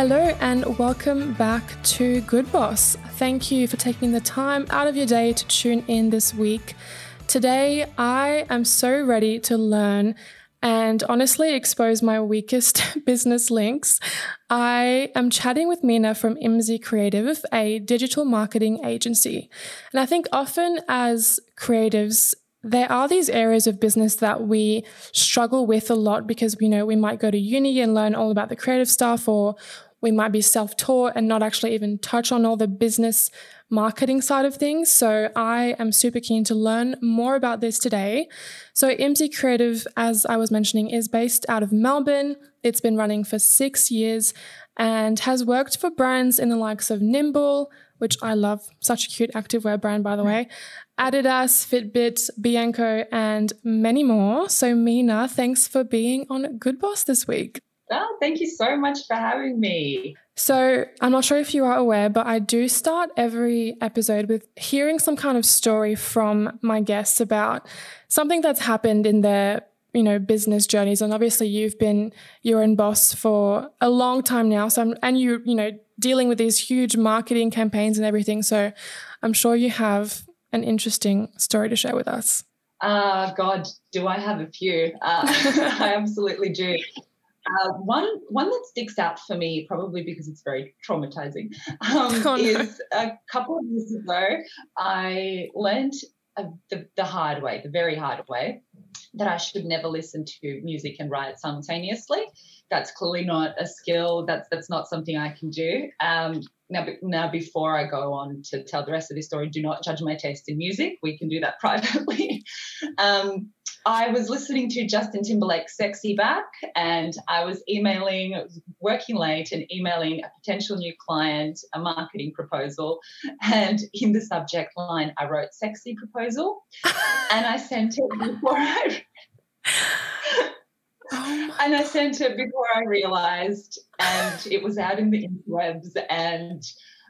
Hello and welcome back to Good Boss. Thank you for taking the time out of your day to tune in this week. Today, I am so ready to learn and honestly expose my weakest business links. I am chatting with Mina from Imsy Creative, a digital marketing agency. And I think often as creatives, there are these areas of business that we struggle with a lot because we know we might go to uni and learn all about the creative stuff or we might be self taught and not actually even touch on all the business marketing side of things. So I am super keen to learn more about this today. So Imsy Creative, as I was mentioning, is based out of Melbourne. It's been running for six years and has worked for brands in the likes of Nimble, which I love, such a cute activewear brand, by the way, Adidas, Fitbit, Bianco, and many more. So, Mina, thanks for being on Good Boss this week. Oh, thank you so much for having me. So, I'm not sure if you are aware, but I do start every episode with hearing some kind of story from my guests about something that's happened in their, you know, business journeys. And obviously, you've been your own boss for a long time now. So, I'm, and you, you know, dealing with these huge marketing campaigns and everything. So, I'm sure you have an interesting story to share with us. Uh, God, do I have a few? Uh, I absolutely do. Uh, one one that sticks out for me, probably because it's very traumatizing, um, oh, no. is a couple of years ago, I learned the, the hard way, the very hard way, that I should never listen to music and write simultaneously. That's clearly not a skill. That's that's not something I can do. Um, now, now before I go on to tell the rest of the story, do not judge my taste in music. We can do that privately. um, I was listening to Justin Timberlake's Sexy Back and I was emailing, working late and emailing a potential new client a marketing proposal. And in the subject line, I wrote sexy proposal and I sent it before I. Oh and I sent it before I realized, and it was out in the interwebs, and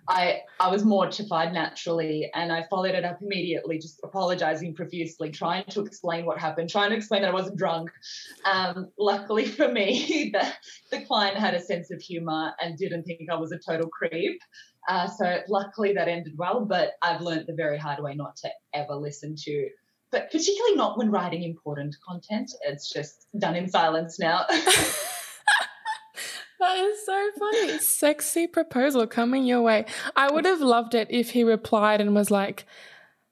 I I was mortified naturally, and I followed it up immediately, just apologizing profusely, trying to explain what happened, trying to explain that I wasn't drunk. Um, luckily for me, the the client had a sense of humor and didn't think I was a total creep. Uh, so luckily that ended well, but I've learned the very hard way not to ever listen to but particularly not when writing important content. It's just done in silence now. That is so funny. Sexy proposal coming your way. I would have loved it if he replied and was like,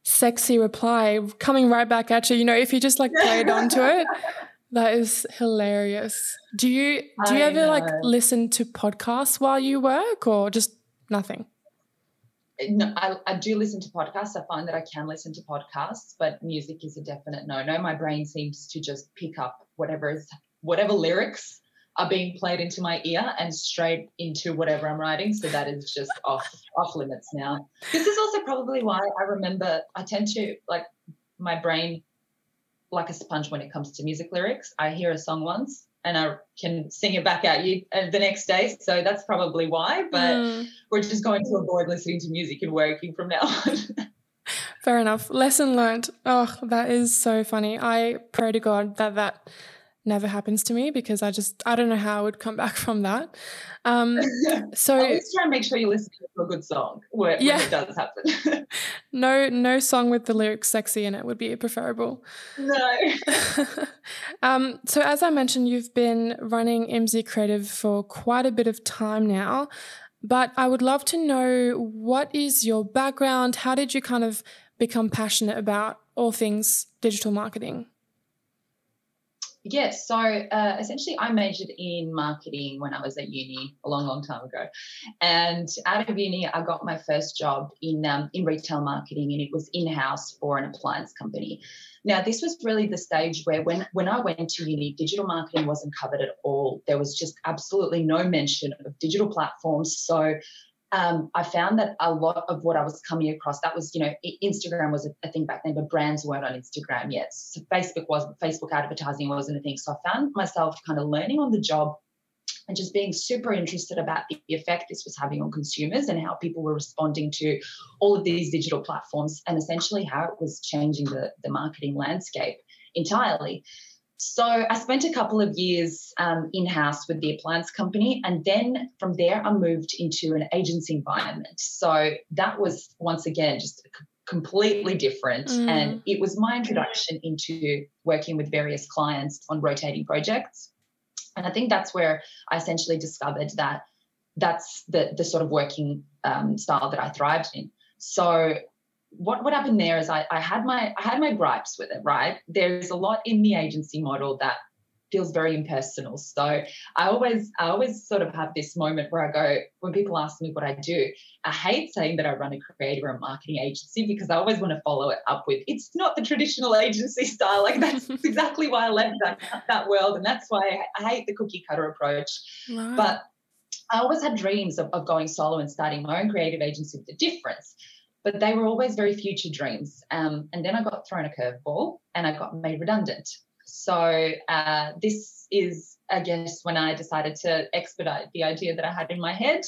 sexy reply coming right back at you. You know, if you just like played onto it. That is hilarious. Do you do you I ever know. like listen to podcasts while you work or just nothing? No, I, I do listen to podcasts. I find that I can listen to podcasts, but music is a definite no. No, my brain seems to just pick up whatever is whatever lyrics are being played into my ear and straight into whatever I'm writing. So that is just off off limits now. This is also probably why I remember I tend to like my brain like a sponge when it comes to music lyrics. I hear a song once and I can sing it back at you uh, the next day. So that's probably why. But mm. we're just going to avoid listening to music and working from now on. Fair enough. Lesson learned. Oh, that is so funny. I pray to God that that never happens to me because I just I don't know how I would come back from that. Um, so always try and make sure you listen to a good song when, yeah. when it does happen. no, no song with the lyrics sexy in it would be preferable. No. um, so as I mentioned, you've been running Imsy Creative for quite a bit of time now. But I would love to know what is your background? How did you kind of become passionate about all things digital marketing? Yes. So uh, essentially, I majored in marketing when I was at uni a long, long time ago. And out of uni, I got my first job in um, in retail marketing, and it was in house for an appliance company. Now, this was really the stage where when when I went to uni, digital marketing wasn't covered at all. There was just absolutely no mention of digital platforms. So um, I found that a lot of what I was coming across, that was, you know, Instagram was a, thing back then, but brands weren't on Instagram yet. So Facebook was, Facebook advertising wasn't a thing. So I found myself kind of learning on the job and just being super interested about the effect this was having on consumers and how people were responding to all of these digital platforms and essentially how it was changing the, the marketing landscape entirely. So I spent a couple of years um, in house with the appliance company. And then from there, I moved into an agency environment. So that was once again just completely different. Mm. And it was my introduction into working with various clients on rotating projects. And I think that's where I essentially discovered that that's the, the sort of working um, style that I thrived in. So what what happened there is I, I had my I had my gripes with it, right? There's a lot in the agency model that feels very impersonal. So I always I always sort of have this moment where I go, when people ask me what I do, I hate saying that I run a creative or a marketing agency because I always want to follow it up with it's not the traditional agency style. Like that's exactly why I left that that world. And that's why I hate the cookie cutter approach. Right. But I always had dreams of, of going solo and starting my own creative agency with the difference but they were always very future dreams. Um, and then I got thrown a curveball and I got made redundant. So uh, this is, I guess, when I decided to expedite the idea that I had in my head.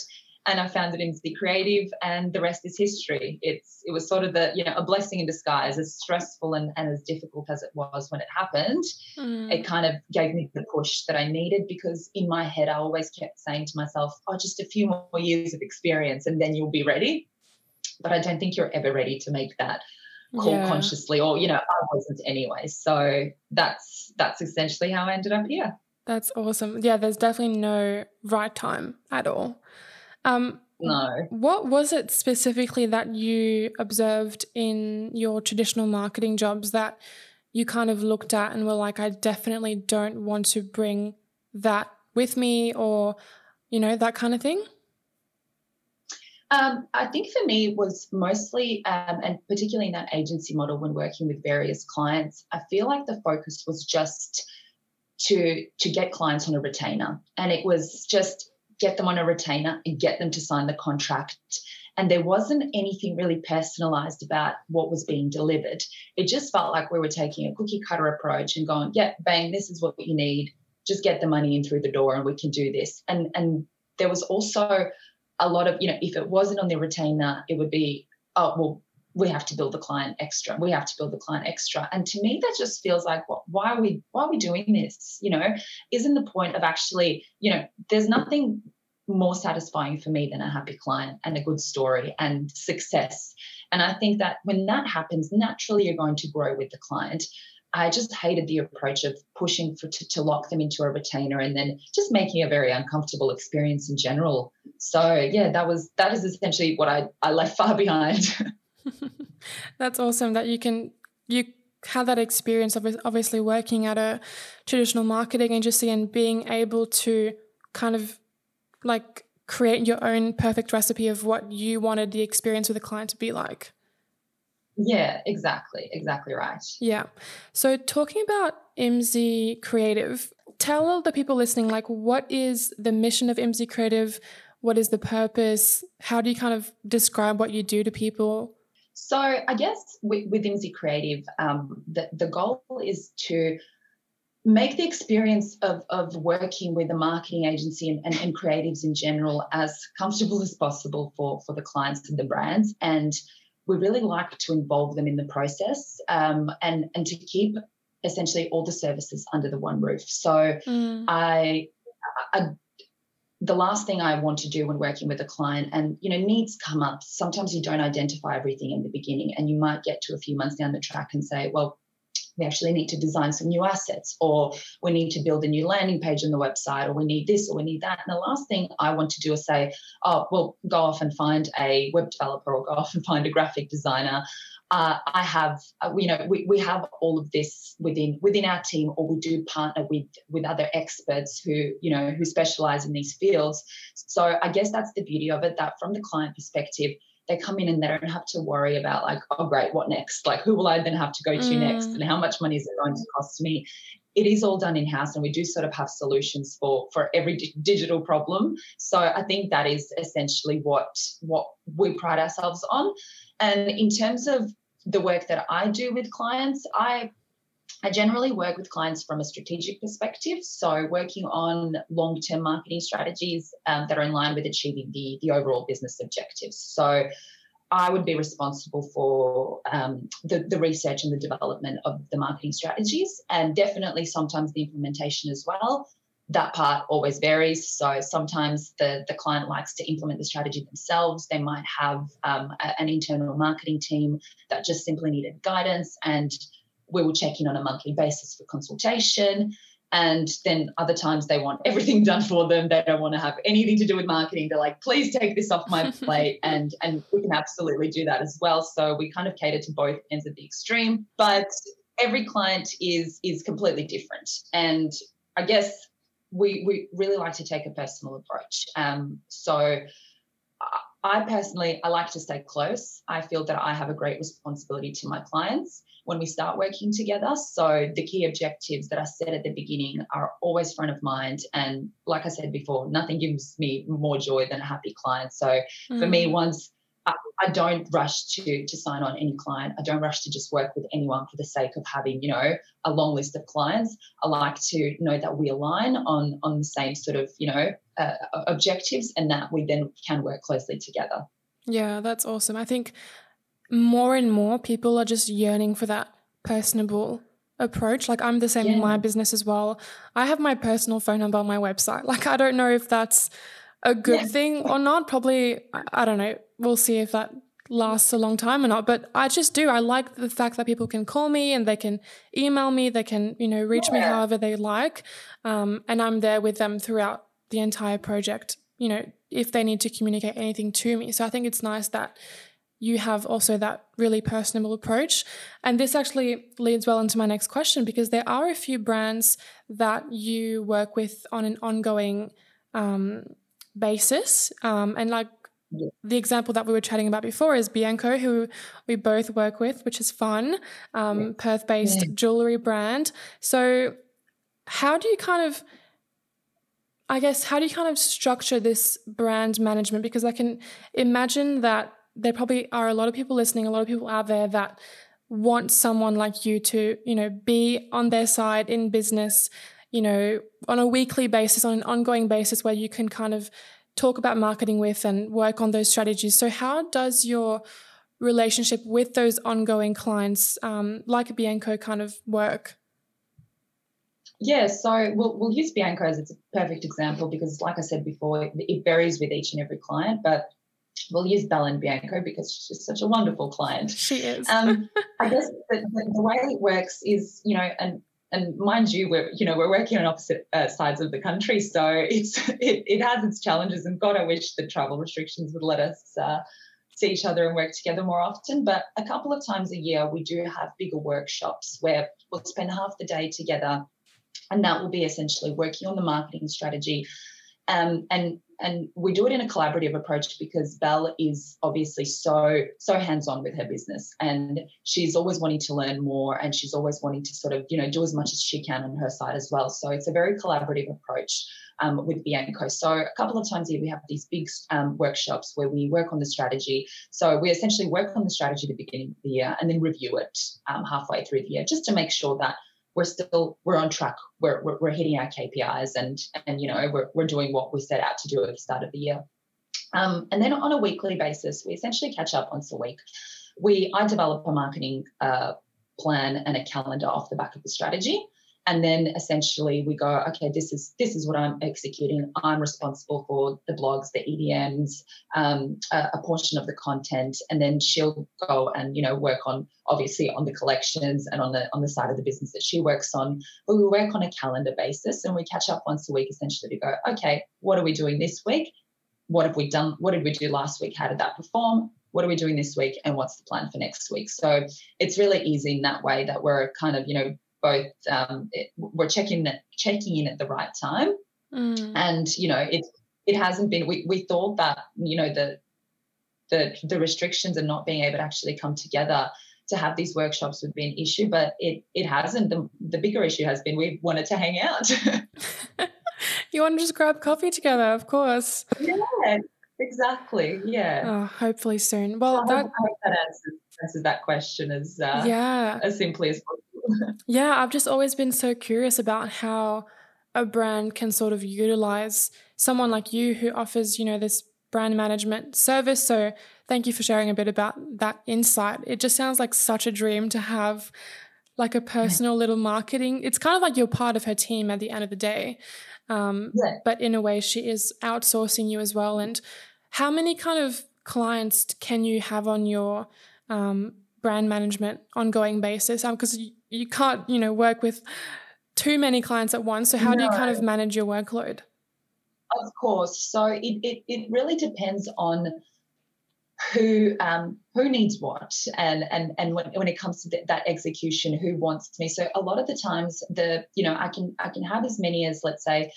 And I founded Imsy Creative, and the rest is history. It's it was sort of the you know a blessing in disguise, as stressful and, and as difficult as it was when it happened. Mm. It kind of gave me the push that I needed because in my head I always kept saying to myself, "Oh, just a few more years of experience, and then you'll be ready." But I don't think you're ever ready to make that call yeah. consciously or you know I wasn't anyway. So that's that's essentially how I ended up here. That's awesome. Yeah there's definitely no right time at all. Um no. what was it specifically that you observed in your traditional marketing jobs that you kind of looked at and were like I definitely don't want to bring that with me or you know that kind of thing um, I think for me it was mostly, um, and particularly in that agency model when working with various clients, I feel like the focus was just to to get clients on a retainer, and it was just get them on a retainer and get them to sign the contract. And there wasn't anything really personalized about what was being delivered. It just felt like we were taking a cookie cutter approach and going, yeah, bang, this is what you need. Just get the money in through the door and we can do this. And and there was also a lot of, you know, if it wasn't on their retainer, it would be, oh, well, we have to build the client extra. We have to build the client extra. And to me, that just feels like, well, why are we why are we doing this? You know, isn't the point of actually, you know, there's nothing more satisfying for me than a happy client and a good story and success. And I think that when that happens, naturally you're going to grow with the client. I just hated the approach of pushing for to, to lock them into a retainer and then just making a very uncomfortable experience in general. So yeah, that was that is essentially what I, I left far behind. That's awesome that you can you had that experience of obviously working at a traditional marketing agency and being able to kind of like create your own perfect recipe of what you wanted the experience with the client to be like. Yeah, exactly. Exactly right. Yeah. So talking about Imsy Creative, tell the people listening like what is the mission of Imsy Creative? What is the purpose? How do you kind of describe what you do to people? So I guess with, with Imsy Creative, um, the, the goal is to make the experience of, of working with a marketing agency and, and, and, creatives in general as comfortable as possible for, for the clients and the brands. And we really like to involve them in the process um, and, and to keep essentially all the services under the one roof. So mm. I, I the last thing I want to do when working with a client, and you know, needs come up. Sometimes you don't identify everything in the beginning, and you might get to a few months down the track and say, "Well, we actually need to design some new assets, or we need to build a new landing page on the website, or we need this, or we need that. And the last thing I want to do is say, oh, well, go off and find a web developer or go off and find a graphic designer. Uh, I have, uh, you know, we, we have all of this within within our team, or we do partner with with other experts who, you know, who specialize in these fields. So I guess that's the beauty of it. That from the client perspective, they come in and they don't have to worry about like, oh great, what next? Like who will I then have to go to mm. next and how much money is it going to cost me? It is all done in house and we do sort of have solutions for for every d- digital problem. So I think that is essentially what what we pride ourselves on. And in terms of the work that I do with clients, I I generally work with clients from a strategic perspective, so working on long term marketing strategies um, that are in line with achieving the, the overall business objectives. So I would be responsible for um, the, the research and the development of the marketing strategies, and definitely sometimes the implementation as well. That part always varies. So sometimes the, the client likes to implement the strategy themselves. They might have um, a, an internal marketing team that just simply needed guidance, and we will check in on a monthly basis for consultation. And then other times they want everything done for them. They don't want to have anything to do with marketing. They're like, please take this off my plate. And and we can absolutely do that as well. So we kind of cater to both ends of the extreme. But every client is is completely different. And I guess we we really like to take a personal approach. Um, so I personally I like to stay close. I feel that I have a great responsibility to my clients when we start working together. So the key objectives that I set at the beginning are always front of mind. And like I said before, nothing gives me more joy than a happy client. So mm. for me, mm. once I, I, don't rush to to sign on any client. I don't rush to just work with anyone for the sake of having, you know, a long list of clients. I like to know that we align on on the same sort of, you know, uh, objectives, and that we then can work closely together. Yeah, that's awesome. I think more and more people are just yearning for that personable approach. Like I'm the same yeah. in my business as well. I have my personal phone number on my website. Like I don't know if that's a good yeah. thing or not. Probably I don't know. We'll see if that lasts a long time or not. But I just do. I like the fact that people can call me and they can email me. They can you know reach yeah. me however they like, um, and I'm there with them throughout the entire project. You know if they need to communicate anything to me. So I think it's nice that you have also that really personable approach. And this actually leads well into my next question because there are a few brands that you work with on an ongoing um, basis. Um, and like yeah. the example that we were chatting about before is Bianco, who we both work with, which is fun, um, yeah. Perth based yeah. jewelry brand. So, how do you kind of I guess how do you kind of structure this brand management? Because I can imagine that there probably are a lot of people listening, a lot of people out there that want someone like you to, you know, be on their side in business, you know, on a weekly basis, on an ongoing basis where you can kind of talk about marketing with and work on those strategies. So, how does your relationship with those ongoing clients, um, like Bianco, kind of work? Yeah, so we'll, we'll use Bianco as it's a perfect example because, like I said before, it, it varies with each and every client. But we'll use Bella and Bianco because she's such a wonderful client. She is. um, I guess the, the, the, way it works is, you know, and and mind you, we're you know we're working on opposite uh, sides of the country, so it's it, it has its challenges. And God, I wish the travel restrictions would let us uh, see each other and work together more often. But a couple of times a year, we do have bigger workshops where we'll spend half the day together, and that will be essentially working on the marketing strategy um, and and we do it in a collaborative approach because Belle is obviously so so hands-on with her business and she's always wanting to learn more and she's always wanting to sort of you know do as much as she can on her side as well. So it's a very collaborative approach um, with Bianco. So a couple of times a year we have these big um, workshops where we work on the strategy. So we essentially work on the strategy at the beginning of the year and then review it um, halfway through the year just to make sure that we're still we're on track. We're, we're, we're hitting our KPIs and and you know we're, we're doing what we set out to do at the start of the year. Um, and then on a weekly basis, we essentially catch up once a week. We I develop a marketing uh, plan and a calendar off the back of the strategy and then essentially we go okay this is this is what i'm executing. I'm responsible for the blogs the edms um, a, a, portion of the content. And then she'll go and you know work on obviously on the collections and on the on the side of the business that she works on. But we work on a calendar basis and we catch up once a week essentially to go okay what are we doing this week? What have we done what did we do last week? How did that perform? What are we doing this week? And what's the plan for next week? So it's really easy in that way that we're kind of you know both um, it, we're checking that checking in at the right time, mm. and you know it it hasn't been. We we thought that you know the the the restrictions and not being able to actually come together to have these workshops would be an issue, but it it hasn't. The the bigger issue has been we wanted to hang out. you want to just grab coffee together, of course. Yeah, exactly. Yeah. Oh, hopefully soon. Well, I that, that answers, answers, that question as uh, yeah as simply as possible yeah, I've just always been so curious about how a brand can sort of utilize someone like you who offers, you know, this brand management service. So thank you for sharing a bit about that insight. It just sounds like such a dream to have like a personal little marketing. It's kind of like you're part of her team at the end of the day. Um, yeah. But in a way, she is outsourcing you as well. And how many kind of clients can you have on your um, brand management ongoing basis? Because um, you, can't, you know, work with too many clients at once. So how no. do you kind of manage your workload? Of course. So it, it, it really depends on who um, who needs what and and and when, when it comes to th- that execution who wants me so a lot of the times the you know i can i can have as many as let's say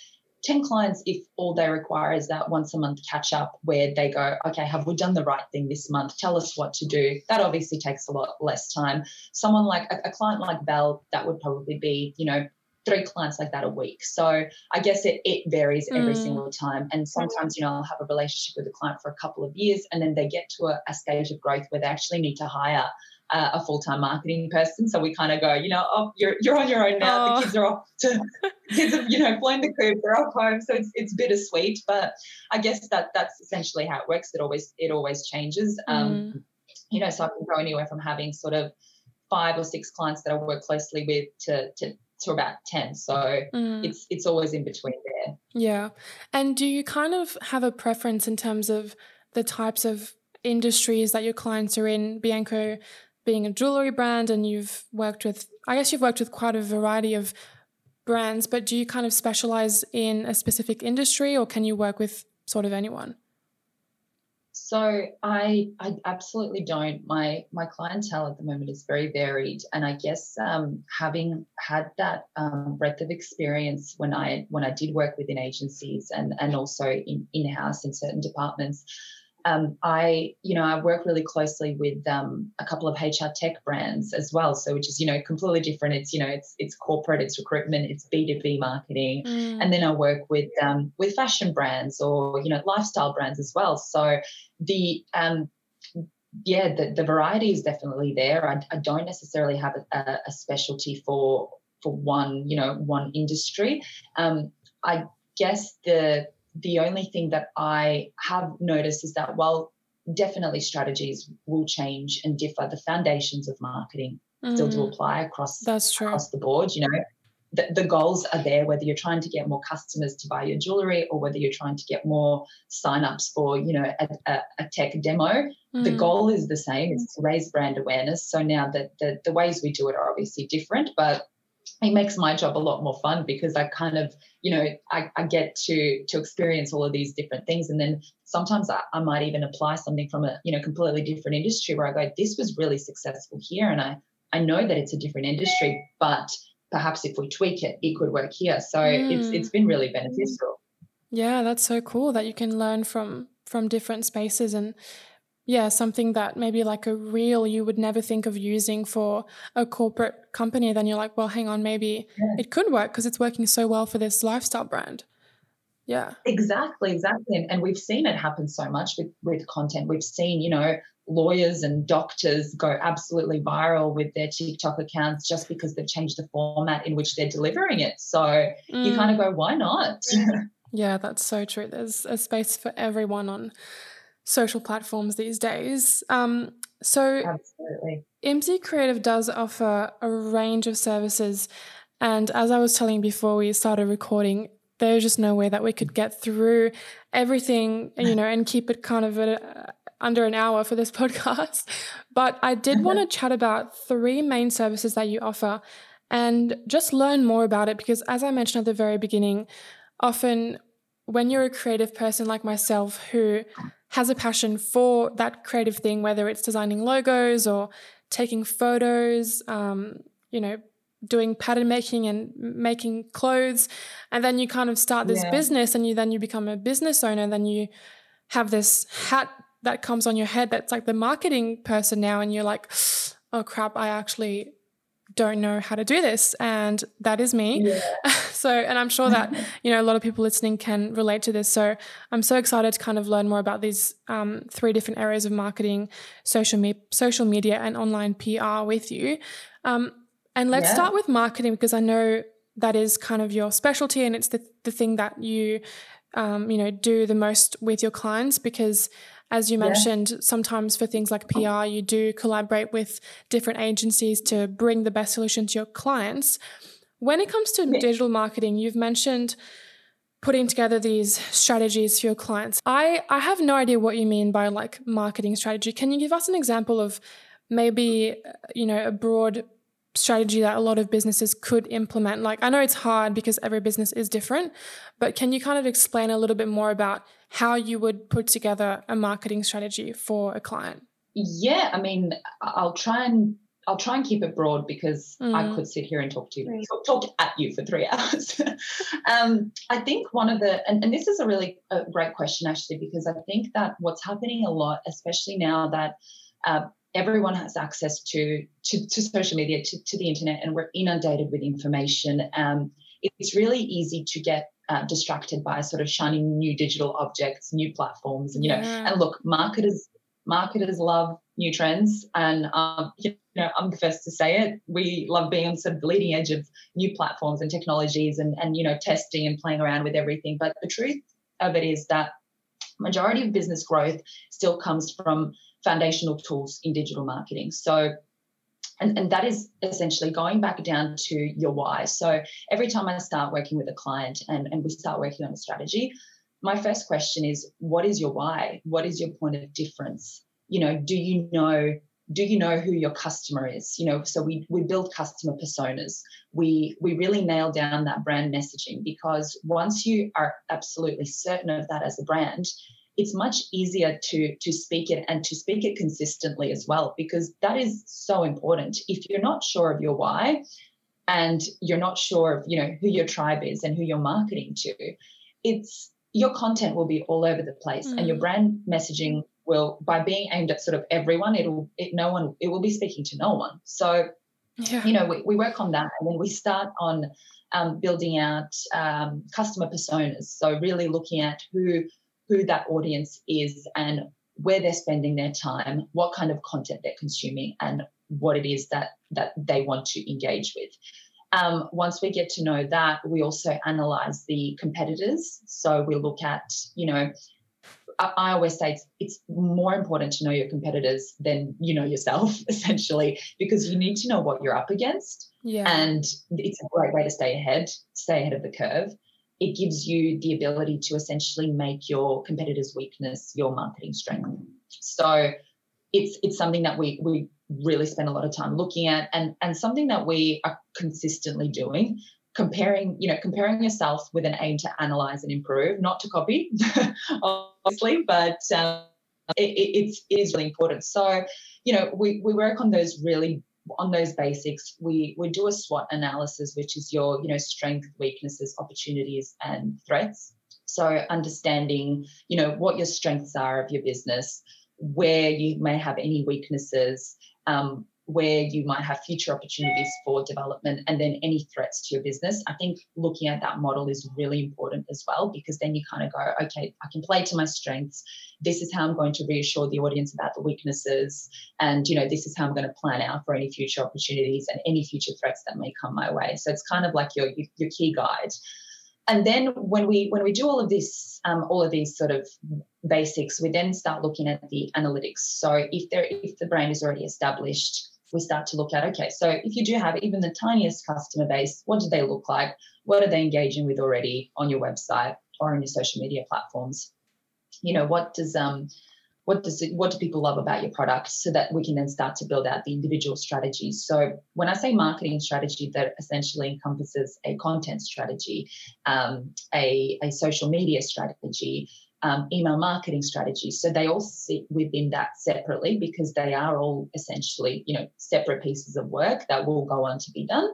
10 clients if all they require is that once a month catch up where they go okay have we done the right thing this month tell us what to do that obviously takes a lot less time someone like a, a client like belle that would probably be you know three clients like that a week. So I guess it, it varies every mm. single time. And sometimes, you know, I'll have a relationship with a client for a couple of years and then they get to a, a stage of growth where they actually need to hire uh, a full-time marketing person. So we kind of go, you know, oh, you're, you're on your own now. Oh. The kids are off to, kids have, you know, flown the coop, they're off home. So it's, it's bittersweet, but I guess that that's essentially how it works. It always, it always changes. Um, mm. You know, so I can go anywhere from having sort of five or six clients that I work closely with to, to to about 10 so mm. it's it's always in between there yeah and do you kind of have a preference in terms of the types of industries that your clients are in bianco being a jewelry brand and you've worked with i guess you've worked with quite a variety of brands but do you kind of specialize in a specific industry or can you work with sort of anyone so I I absolutely don't. My my clientele at the moment is very varied, and I guess um, having had that um, breadth of experience when I when I did work within agencies and and also in in house in certain departments, um, I, you know, I work really closely with um, a couple of HR tech brands as well. So, which is, you know, completely different. It's, you know, it's it's corporate, it's recruitment, it's B two B marketing, mm. and then I work with um, with fashion brands or you know lifestyle brands as well. So, the um, yeah, the, the variety is definitely there. I, I don't necessarily have a, a specialty for for one, you know, one industry. Um, I guess the the only thing that I have noticed is that while definitely strategies will change and differ, the foundations of marketing mm. still do mm. apply across That's true. across the board. You know, the, the, goals are there whether you're trying to get more customers to buy your jewelry or whether you're trying to get more signups for you know a, a, a tech demo mm. the goal is the same it's to raise brand awareness so now the, the the ways we do it are obviously different but it makes my job a lot more fun because I kind of, you know, I, I get to to experience all of these different things. And then sometimes I, I, might even apply something from a, you know, completely different industry where I go, this was really successful here. And I, I know that it's a different industry, but perhaps if we tweak it, it could work here. So mm. it's it's been really beneficial. Yeah, that's so cool that you can learn from from different spaces and yeah, something that maybe like a reel you would never think of using for a corporate company, then you're like, well, hang on, maybe yeah. it could work because it's working so well for this lifestyle brand. Yeah. Exactly, exactly. And, and we've seen it happen so much with, with content. We've seen, you know, lawyers and doctors go absolutely viral with their TikTok accounts just because they've changed the format in which they're delivering it. So mm. you kind of go, why not? yeah, that's so true. There's a space for everyone on social platforms these days. Um, so, Absolutely. Imsy Creative does offer a range of services. And as I was telling before we started recording, there's just no way that we could get through everything, you know, and keep it kind of a, under an hour for this podcast. But I did want to chat about three main services that you offer and just learn more about it because, as I mentioned at the very beginning, often when you're a creative person like myself who has a passion for that creative thing, whether it's designing logos or taking photos, um, you know, doing pattern making and making clothes, and then you kind of start this yeah. business, and you then you become a business owner, and then you have this hat that comes on your head that's like the marketing person now, and you're like, oh crap, I actually don't know how to do this and that is me yeah. so and i'm sure that you know a lot of people listening can relate to this so i'm so excited to kind of learn more about these um, three different areas of marketing social, me- social media and online pr with you um, and let's yeah. start with marketing because i know that is kind of your specialty and it's the, the thing that you um, you know, do the most with your clients because as you mentioned, yeah. sometimes for things like PR, you do collaborate with different agencies to bring the best solution to your clients. When it comes to yeah. digital marketing, you've mentioned putting together these strategies for your clients. I, I have no idea what you mean by like marketing strategy. Can you give us an example of maybe, uh, you know, a broad strategy that a lot of businesses could implement? Like, I know it's hard because every business is different, but can you kind of explain a little bit more about how you would put together a marketing strategy for a client? Yeah, I mean, I'll try and I'll try and keep it broad because mm. I could sit here and talk to you, talk, talk at you for three hours. um, I think one of the, and, and this is a really a great question actually, because I think that what's happening a lot, especially now that uh, everyone has access to, to, to social media, to, to the internet, and we're inundated with information. Um, it's really easy to get uh, distracted by sort of shining new digital objects, new platforms, and you know, and look, marketers marketers love new trends, and um, you know, I'm the first to say it. We love being on sort of the leading edge of new platforms and technologies, and and you know, testing and playing around with everything. But the truth of it is that majority of business growth still comes from foundational tools in digital marketing. So and, and that is essentially going back down to your why. So every time I start working with a client and, and we start working on a strategy, my first question is what is your why? What is your point of difference? You know, do you know do you know who your customer is you know so we we build customer personas we we really nail down that brand messaging because once you are absolutely certain of that as a brand it's much easier to to speak it and to speak it consistently as well because that is so important if you're not sure of your why and you're not sure of you know who your tribe is and who you're marketing to it's your content will be all over the place mm. and your mm. brand messaging will by being aimed at sort of everyone it'll it no one it will be speaking to no one so yeah. you know we, we work on that and then we start on um, building out um, customer personas so really looking at who who that audience is and where they're spending their time, what kind of content they're consuming, and what it is that that they want to engage with. Um, once we get to know that, we also analyze the competitors. So we look at, you know, I, always say it's, it's, more important to know your competitors than you know yourself, essentially, because you need to know what you're up against. Yeah. And it's a great way to stay ahead, stay ahead of the curve it gives you the ability to essentially make your competitor's weakness your marketing strength. So it's it's something that we we really spend a lot of time looking at and and something that we are consistently doing comparing you know comparing yourself with an aim to analyze and improve not to copy obviously but um, it, it's it is really important so you know we we work on those really on those basics, we, we do a SWOT analysis, which is your, you know, strength, weaknesses, opportunities, and threats. So understanding, you know, what your strengths are of your business, where you may have any weaknesses, um, where you might have future opportunities for development and then any threats to your business. I think looking at that model is really important as well because then you kind of go, okay, I can play to my strengths. This is how I'm going to reassure the audience about the weaknesses. And, you know, this is how I'm going to plan out for any future opportunities and any future threats that may come my way. So it's kind of like your, your key guide. And then when we when we do all of this, um, all of these sort of basics, we then start looking at the analytics. So if there if the brand is already established, we start to look at okay, so if you do have even the tiniest customer base, what do they look like? What are they engaging with already on your website or on your social media platforms? You know, what does um what does it, what do people love about your product so that we can then start to build out the individual strategies so when i say marketing strategy that essentially encompasses a content strategy um, a, a social media strategy um, email marketing strategies. So they all sit within that separately because they are all essentially, you know, separate pieces of work that will go on to be done.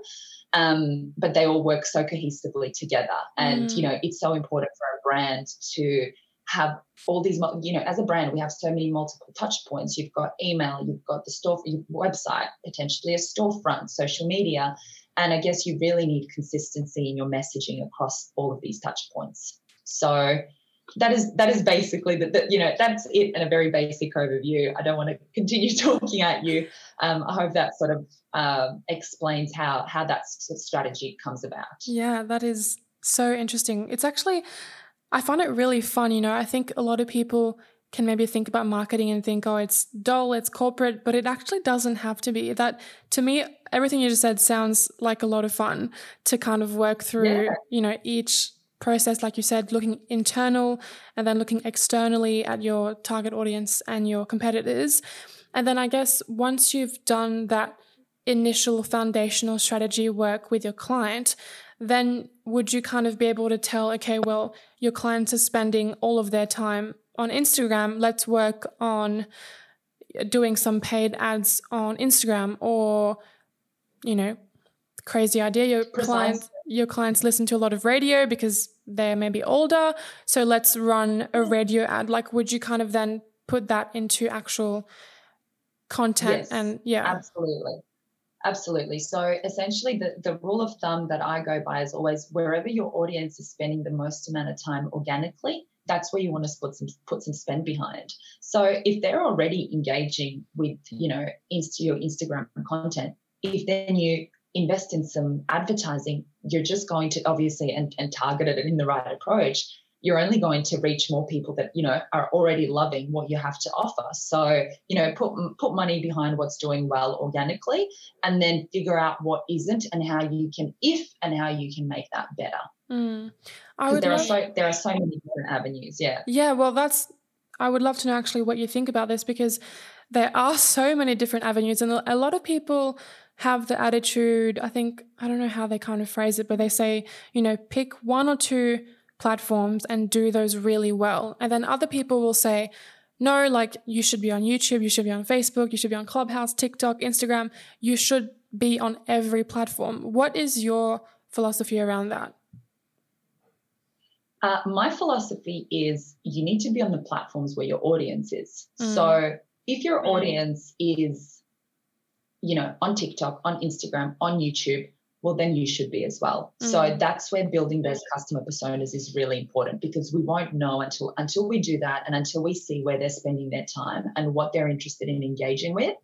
Um, but they all work so cohesively together. And, mm. you know, it's so important for a brand to have all these, you know, as a brand, we have so many multiple touch points. You've got email, you've got the store, your website, potentially a storefront, social media. And I guess you really need consistency in your messaging across all of these touch points. So that is that is basically that the, you know that's it in a very basic overview i don't want to continue talking at you um, i hope that sort of uh, explains how how that strategy comes about yeah that is so interesting it's actually I find it really fun. You know, I think a lot of people can maybe think about marketing and think, oh, it's dull, it's corporate, but it actually doesn't have to be. That to me, everything you just said sounds like a lot of fun to kind of work through, yeah. you know, each process, like you said, looking internal and then looking externally at your target audience and your competitors. And then I guess once you've done that initial foundational strategy work with your client, then would you kind of be able to tell, okay, well, your clients are spending all of their time on Instagram, let's work on doing some paid ads on Instagram or, you know, crazy idea. Your clients your clients listen to a lot of radio because they're maybe older. So let's run a radio ad. Like would you kind of then put that into actual content yes, and yeah. Absolutely. Absolutely. So essentially, the, the rule of thumb that I go by is always wherever your audience is spending the most amount of time organically, that's where you want to put some put some spend behind. So if they're already engaging with you know Insta, your Instagram content, if then you invest in some advertising, you're just going to obviously and, and target it in the right approach you're only going to reach more people that you know are already loving what you have to offer. So you know put put money behind what's doing well organically and then figure out what isn't and how you can if and how you can make that better. Mm. There love... are so there are so many different avenues yeah. Yeah well that's i would love to know actually what you think about this because there are so many different avenues and a lot of people have the attitude i think i don't know how they kind of phrase it but they say you know pick one or two platforms and do those really well. And then other people will say, no, like you should be on YouTube, you should be on Facebook, you should be on Clubhouse, TikTok, Instagram. You should be on every platform. What is your philosophy around that? Uh, my philosophy is you need to be on the platforms where your audience is. Mm. So if your audience is, you know, on TikTok, on Instagram, on YouTube, well, then you should be as well. Mm. So that's where building those customer personas is really important because we won't know until until we do that and until we see where they're spending their time and what they're interested in engaging with.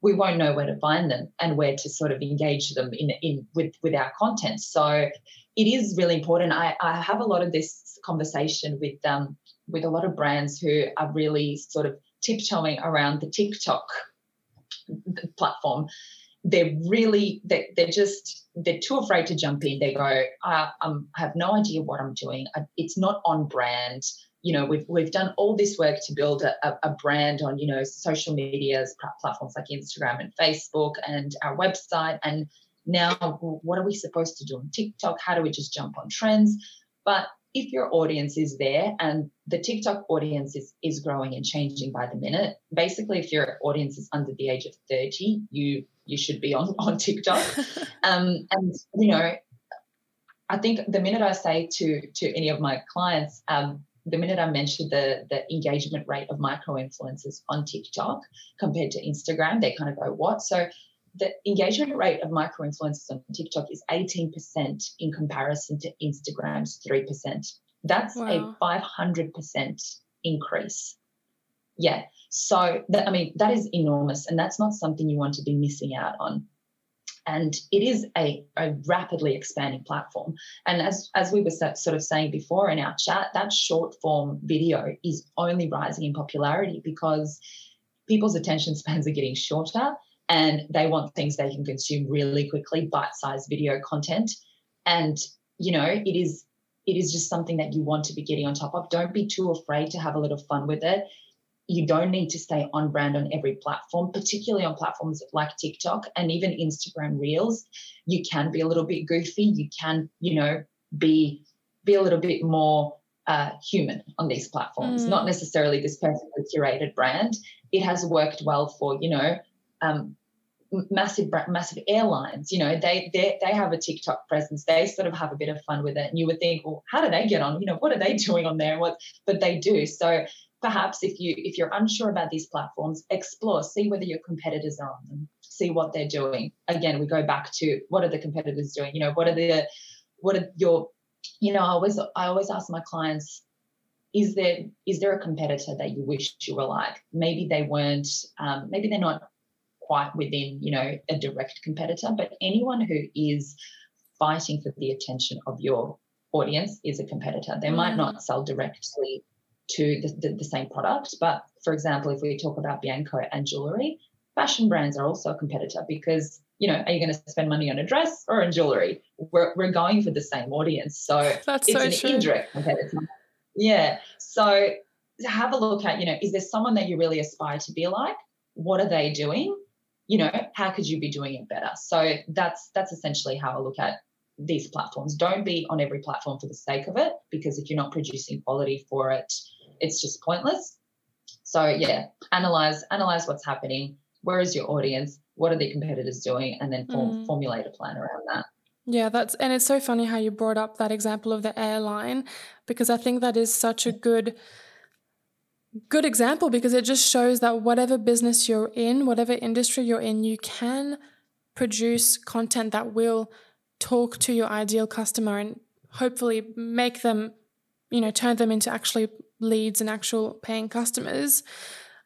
We won't know where to find them and where to sort of engage them in, in with, with our content. So it is really important. I, I have a lot of this conversation with um with a lot of brands who are really sort of tiptoeing around the TikTok platform they're really they're, they're just they're too afraid to jump in. They go I, I'm, I have no idea what i'm doing. I, it's not on brand. You know we've we've done all this work to build a, a brand on you know social medias platforms like instagram and facebook and our website. And now what are we supposed to do on tiktok? How do we just jump on trends? But if your audience is there and the TikTok audience is, is growing and changing by the minute, basically, if your audience is under the age of 30, you you should be on, on TikTok. um, and, you know, I think the minute I say to to any of my clients, um, the minute I mention the the engagement rate of micro influencers on TikTok compared to Instagram, they kind of go, "What?" So the engagement rate of micro influencers on TikTok is 18% in comparison to Instagram's 3%. That's wow. a 500% increase. Yeah. So that I mean that is enormous, and that's not something you want to be missing out on. And it is a, a rapidly expanding platform. And as as we were sort of saying before in our chat, that short form video is only rising in popularity because people's attention spans are getting shorter and they want things they can consume really quickly, bite-sized video content. And you know, it is it is just something that you want to be getting on top of. Don't be too afraid to have a little fun with it you don't need to stay on brand on every platform, particularly on platforms like TikTok and even Instagram Reels. You can be a little bit goofy. You can, you know, be be a little bit more uh, human on these platforms. Mm. Not necessarily this perfectly curated brand. It has worked well for you know um, massive massive airlines. You know, they they they have a TikTok presence. They sort of have a bit of fun with it, and you would think, well, how do they get on? You know, what are they doing on there? What, but they do. So perhaps if you if you're unsure about these platforms explore see whether your competitors are on them see what they're doing again we go back to what are the competitors doing you know what are the what are your you know i always i always ask my clients is there is there a competitor that you wish you were like maybe they weren't um, maybe they're not quite within you know a direct competitor but anyone who is fighting for the attention of your audience is a competitor. They mm. might not sell directly to the, the, the, same product, but for example, if we talk about Bianco and jewelry, fashion brands are also a competitor because you know, are you going to spend money on a dress or on jewelry? We're, we're going for the same audience. So That's it's so an true. indirect competitor. Yeah. So have a look at, you know, is there someone that you really aspire to be like? What are they doing? You know, how could you be doing it better? So that's that's essentially how I look at these platforms. Don't be on every platform for the sake of it, because if you're not producing quality for it, it's just pointless. So yeah, analyze analyze what's happening. Where is your audience? What are the competitors doing? And then form, mm. formulate a plan around that. Yeah, that's and it's so funny how you brought up that example of the airline because I think that is such a good good example because it just shows that whatever business you're in, whatever industry you're in, you can produce content that will talk to your ideal customer and hopefully make them, you know, turn them into actually leads and actual paying customers.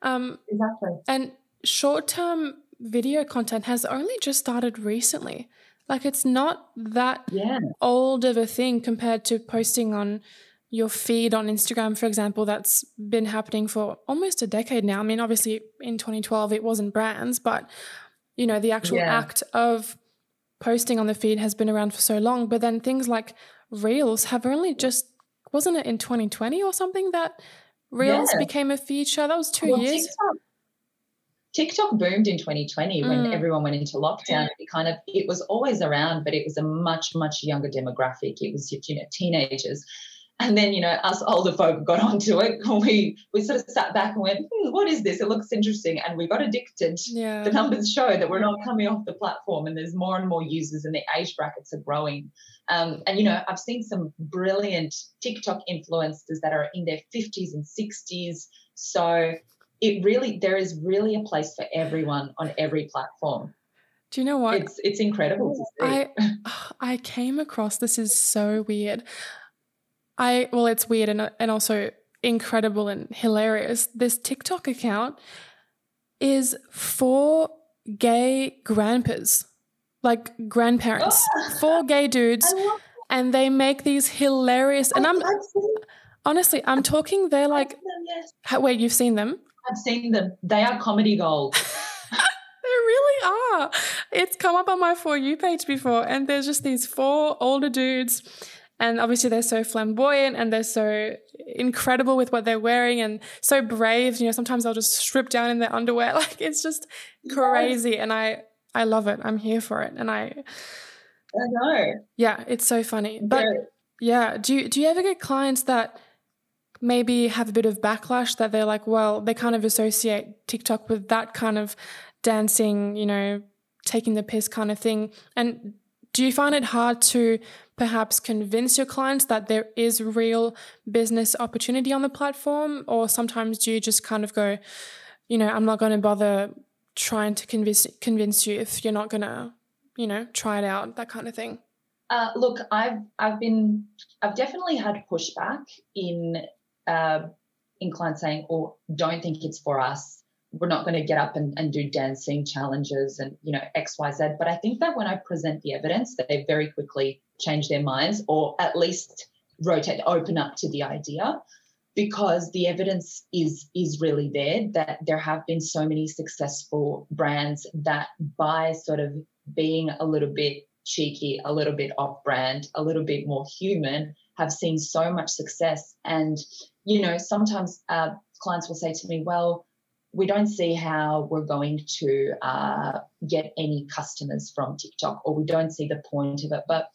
Um, exactly. And short term video content has only just started recently. Like it's not that yeah. old of a thing compared to posting on your feed on Instagram, for example, that's been happening for almost a decade now. I mean, obviously in 2012 it wasn't brands, but you know, the actual yeah. act of posting on the feed has been around for so long. But then things like Reels have only just wasn't it in 2020 or something that Reels yeah. became a feature? That was two well, years. TikTok, TikTok boomed in 2020 mm. when everyone went into lockdown. It kind of it was always around, but it was a much much younger demographic. It was you know teenagers. And then, you know, us older folk got onto it. We we sort of sat back and went, hmm, what is this? It looks interesting. And we got addicted. Yeah. The numbers show that we're not coming off the platform and there's more and more users and the age brackets are growing. Um, and, you know, I've seen some brilliant TikTok influencers that are in their 50s and 60s. So it really, there is really a place for everyone on every platform. Do you know what? It's it's incredible to see. I I came across this is so weird. I well, it's weird and and also incredible and hilarious. This TikTok account is for gay grandpas, like grandparents, ah, oh, for gay dudes, and they make these hilarious. And I'm honestly, I'm talking. They're like, them, yes. how, wait, you've seen them? I've seen them. They are comedy gold. they really are. It's come up on my for you page before, and there's just these four older dudes and obviously, they're so flamboyant and they're so incredible with what they're wearing and so brave. You know, sometimes they'll just strip down in their underwear. Like it's just crazy. Yes. And I, I love it. I'm here for it. And I, I know. Yeah, it's so funny. But yeah, do you, do you ever get clients that maybe have a bit of backlash that they're like, well, they kind of associate TikTok with that kind of dancing, you know, taking the piss kind of thing. And do you find it hard to perhaps convince your clients that there is real business opportunity on the platform? Or sometimes do you just kind of go, you know, I'm not going to bother trying to convince convince you if you're not going to, you know, try it out, that kind of thing? Uh, look, I've I've been I've definitely had pushback in uh, in clients saying, "Oh, don't think it's for us." we're not going to get up and, and do dancing challenges and you know xyz but i think that when i present the evidence they very quickly change their minds or at least rotate open up to the idea because the evidence is is really there that there have been so many successful brands that by sort of being a little bit cheeky a little bit off brand a little bit more human have seen so much success and you know sometimes uh, clients will say to me well we don't see how we're going to uh, get any customers from TikTok, or we don't see the point of it. But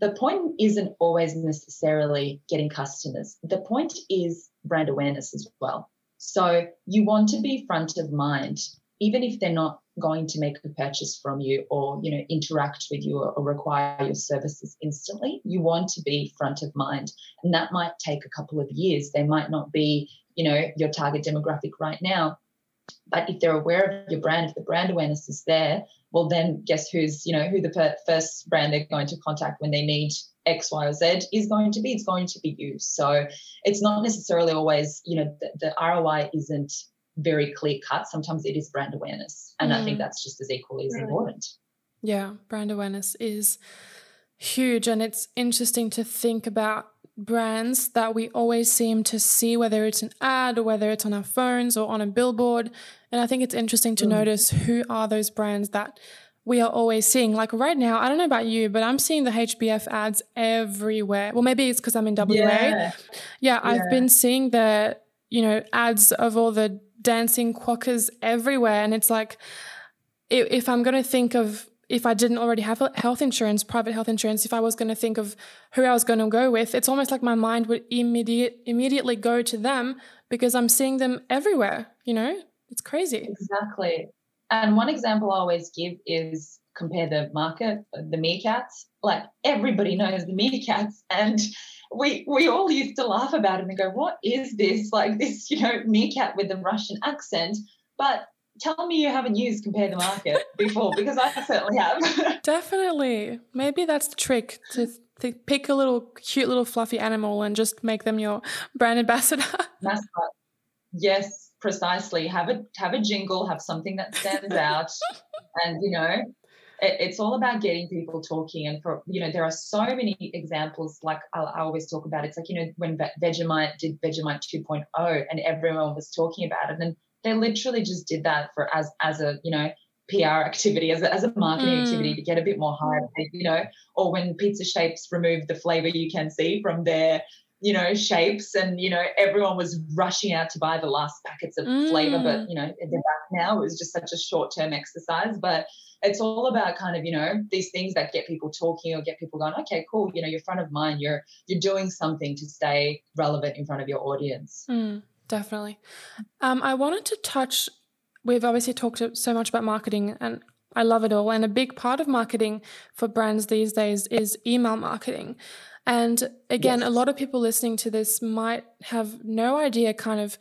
the point isn't always necessarily getting customers. The point is brand awareness as well. So you want to be front of mind, even if they're not going to make a purchase from you or you know interact with you or, require your services instantly. You want to be front of mind, and that might take a couple of years. They might not be you know your target demographic right now but if they're aware of your brand, if the brand awareness is there, well, then guess who's, you know, who the per- first brand they're going to contact when they need X, Y, or Z is going to be? It's going to be you. So it's not necessarily always, you know, the, the ROI isn't very clear cut. Sometimes it is brand awareness. And mm. I think mm. that's just as equally as important. Yeah, brand awareness is huge. And it's interesting to think about brands that we always seem to see, whether it's an ad or whether it's on our phones or on a billboard. And I think it's interesting to mm. notice who are those brands that we are always seeing. Like right now, I don't know about you, but I'm seeing the HBF ads everywhere. Well, maybe it's because I'm in WA. Yeah. yeah, yeah, I've been seeing the, you know, ads of all the dancing quokkas everywhere. And it's like, if I'm going to think of if I didn't already have health insurance, private health insurance, if I was going to think of who I was going to go with, it's almost like my mind would immediate immediately go to them because I'm seeing them everywhere. You know, it's crazy. Exactly. And one example I always give is compare the market, the meerkats. Like everybody knows the meerkats, and we we all used to laugh about it and go, "What is this? Like this, you know, meerkat with a Russian accent?" But tell me you haven't used compare the market before because I certainly have. Definitely. Maybe that's the trick to, to pick a little cute little fluffy animal and just make them your brand ambassador. Mascot. Yes, precisely. Have a have a jingle, have something that stands out. and you know, it, it's all about getting people talking and for you know there are so many examples like I, I always talk about it's like you know when vegemite did vegemite 2.0 and everyone was talking about it and they literally just did that for as as a you know PR activity, as a, as a marketing mm. activity to get a bit more hype, you know, or when pizza shapes removed the flavor you can see from their, you know, shapes and, you know, everyone was rushing out to buy the last packets of mm. flavor, but, mm. you know, they're back now. It was just such a short term exercise, but it's all about kind of, you know, these things that get people talking or get people going, okay, cool, you know, you're front of mind, you're, you're doing something to stay relevant in front of your audience. Mm. Definitely. Um, I wanted to touch, we've obviously talked so much about marketing and I love it all. And a big part of marketing for brands these days is email marketing. And again, yes. a lot of people listening to this might have no idea kind of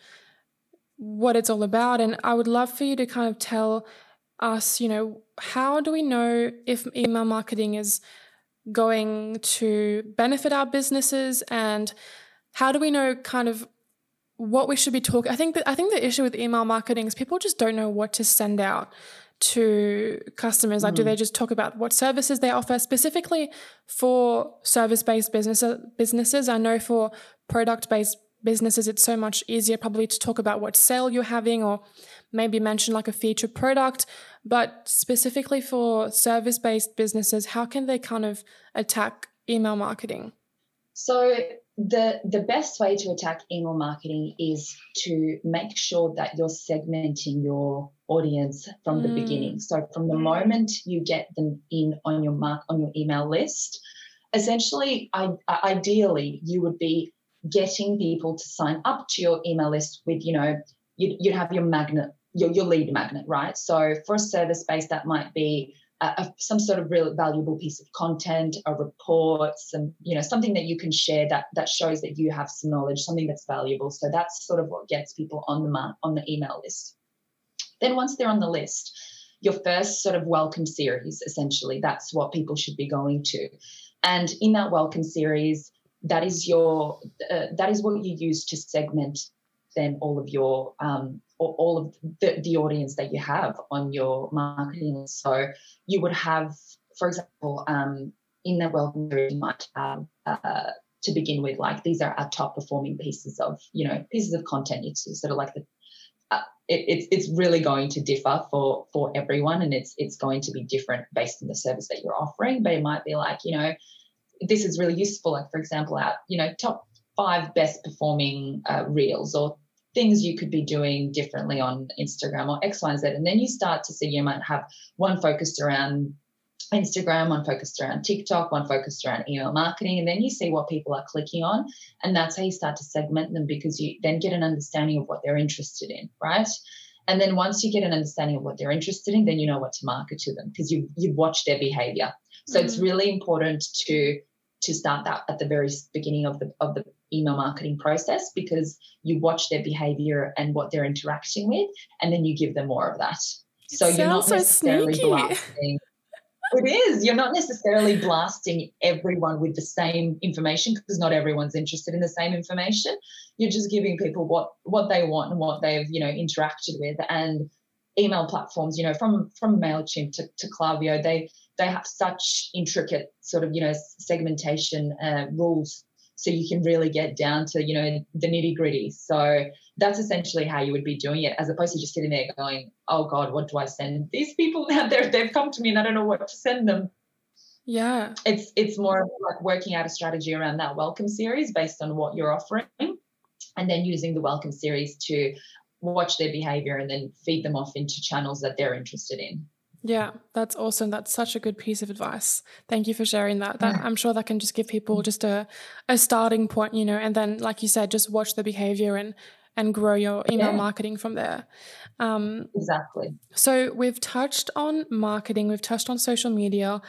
what it's all about. And I would love for you to kind of tell us, you know, how do we know if email marketing is going to benefit our businesses and how do we know kind of what we should be talking. I think that I think the issue with email marketing is people just don't know what to send out to customers. Like, mm. do they just talk about what services they offer specifically for service-based business businesses? I know for product-based businesses, it's so much easier probably to talk about what sale you're having or maybe mention like a featured product. But specifically for service-based businesses, how can they kind of attack email marketing? So the the best way to attack email marketing is to make sure that you're segmenting your audience from mm. the beginning. So from the moment you get them in on your mark on your email list essentially I, ideally you would be getting people to sign up to your email list with you know you'd, you'd have your magnet your, your lead magnet right? So for a service base that might be a, some sort of real valuable piece of content, a report, some you know something that you can share that that shows that you have some knowledge, something that's valuable. So that's sort of what gets people on the on the email list. Then once they're on the list, your first sort of welcome series, essentially, that's what people should be going to, and in that welcome series, that is your uh, that is what you use to segment then all of your um, all of the, the audience that you have on your marketing. So you would have, for example, um, in the welcome you might have uh, to begin with, like these are our top performing pieces of, you know, pieces of content. It's sort of like the uh, it, it's it's really going to differ for for everyone, and it's it's going to be different based on the service that you're offering. But it might be like you know, this is really useful. Like for example, our you know top five best performing uh, reels or things you could be doing differently on Instagram or X, Y, and Z. And then you start to see you might have one focused around Instagram, one focused around TikTok, one focused around email marketing, and then you see what people are clicking on. And that's how you start to segment them because you then get an understanding of what they're interested in, right? And then once you get an understanding of what they're interested in, then you know what to market to them because you you've watched their behavior. So mm-hmm. it's really important to to start that at the very beginning of the of the email marketing process because you watch their behavior and what they're interacting with, and then you give them more of that. So you're not necessarily so blasting. It is. You're not necessarily blasting everyone with the same information because not everyone's interested in the same information. You're just giving people what what they want and what they've you know interacted with. And email platforms, you know, from from Mailchimp to, to Klaviyo, they they have such intricate sort of you know segmentation uh, rules so you can really get down to you know the nitty gritty. So that's essentially how you would be doing it as opposed to just sitting there going oh god what do i send these people out there? They've come to me and i don't know what to send them. Yeah. It's it's more like working out a strategy around that welcome series based on what you're offering and then using the welcome series to watch their behavior and then feed them off into channels that they're interested in yeah, that's awesome. That's such a good piece of advice. Thank you for sharing that. That I'm sure that can just give people just a a starting point, you know, and then like you said, just watch the behavior and and grow your email yeah. marketing from there. Um, exactly. So we've touched on marketing, we've touched on social media,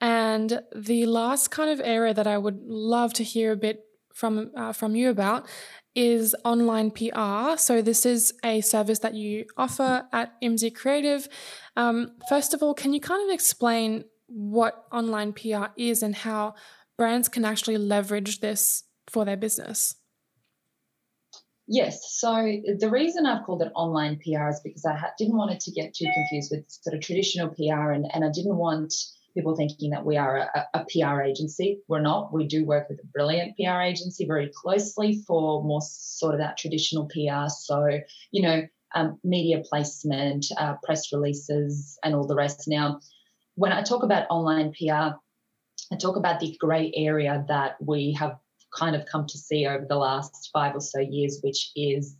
and the last kind of area that I would love to hear a bit from uh, from you about is online PR. So this is a service that you offer at Imsy Creative. Um, first of all, can you kind of explain what online PR is and how brands can actually leverage this for their business? Yes. So the reason I've called it online PR is because I didn't want it to get too confused with sort of traditional PR, and, and I didn't want people thinking that we are a, a, PR agency. We're not. We do work with a brilliant PR agency very closely for more sort of that traditional PR. So, you know, um, media placement, uh, press releases, and all the rest. Now, when I talk about online PR, I talk about the grey area that we have kind of come to see over the last five or so years, which is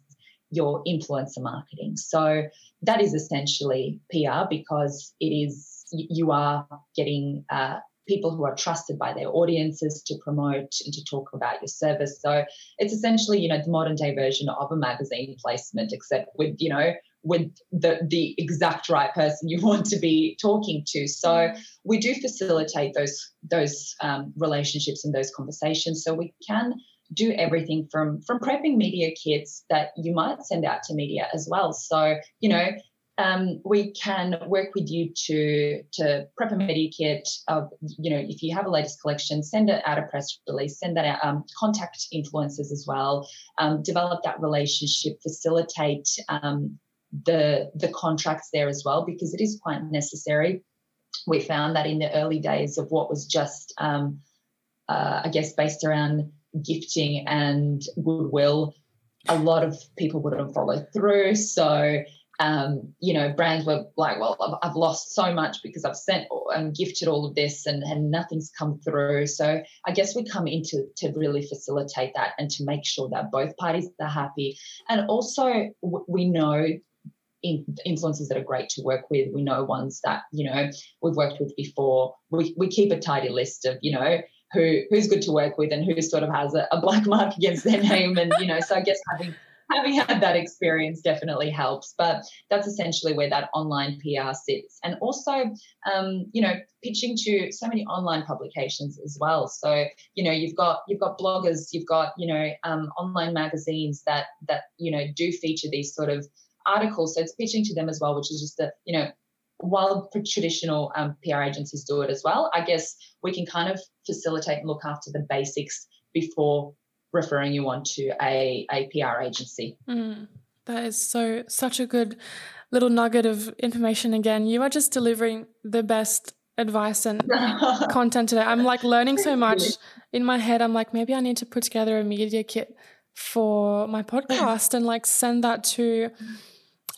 your influencer marketing. So that is essentially PR because it is you are getting uh, people who are trusted by their audiences to promote and to talk about your service. So it's essentially, you know, the modern day version of a magazine placement, except with, you know, with the the exact right person you want to be talking to. So we do facilitate those those um, relationships and those conversations. So we can do everything from from prepping media kits that you might send out to media as well. So you know um, we can work with you to to prep a media kit of you know if you have a latest collection send it out a press release send that out um, contact influencers as well um, develop that relationship facilitate um, the the contracts there as well because it is quite necessary. We found that in the early days of what was just um, uh, i guess based around gifting and goodwill a lot of people wouldn't follow through. So um, you know, brands were like, well, I've, I've, lost so much because I've sent and gifted all of this and, and nothing's come through. So I guess we come in to, to really facilitate that and to make sure that both parties are happy. And also, we know influencers that are great to work with. We know ones that, you know, we've worked with before. We, we keep a tidy list of, you know, who who's good to work with and who sort of has a, a black mark against their name. And, you know, so I guess having having had that experience definitely helps. But that's essentially where that online PR sits. And also, um, you know, pitching to so many online publications as well. So, you know, you've got you've got bloggers, you've got, you know, um, online magazines that that, you know, do feature these sort of articles. So it's pitching to them as well, which is just a, you know, while traditional um, PR agencies do it as well, I guess we can kind of facilitate and look after the basics before referring you on to a, a PR agency. Mm, that is so such a good little nugget of information again. You are just delivering the best advice and content today. I'm like learning so much in my head. I'm like, maybe I need to put together a media kit for my podcast and like send that to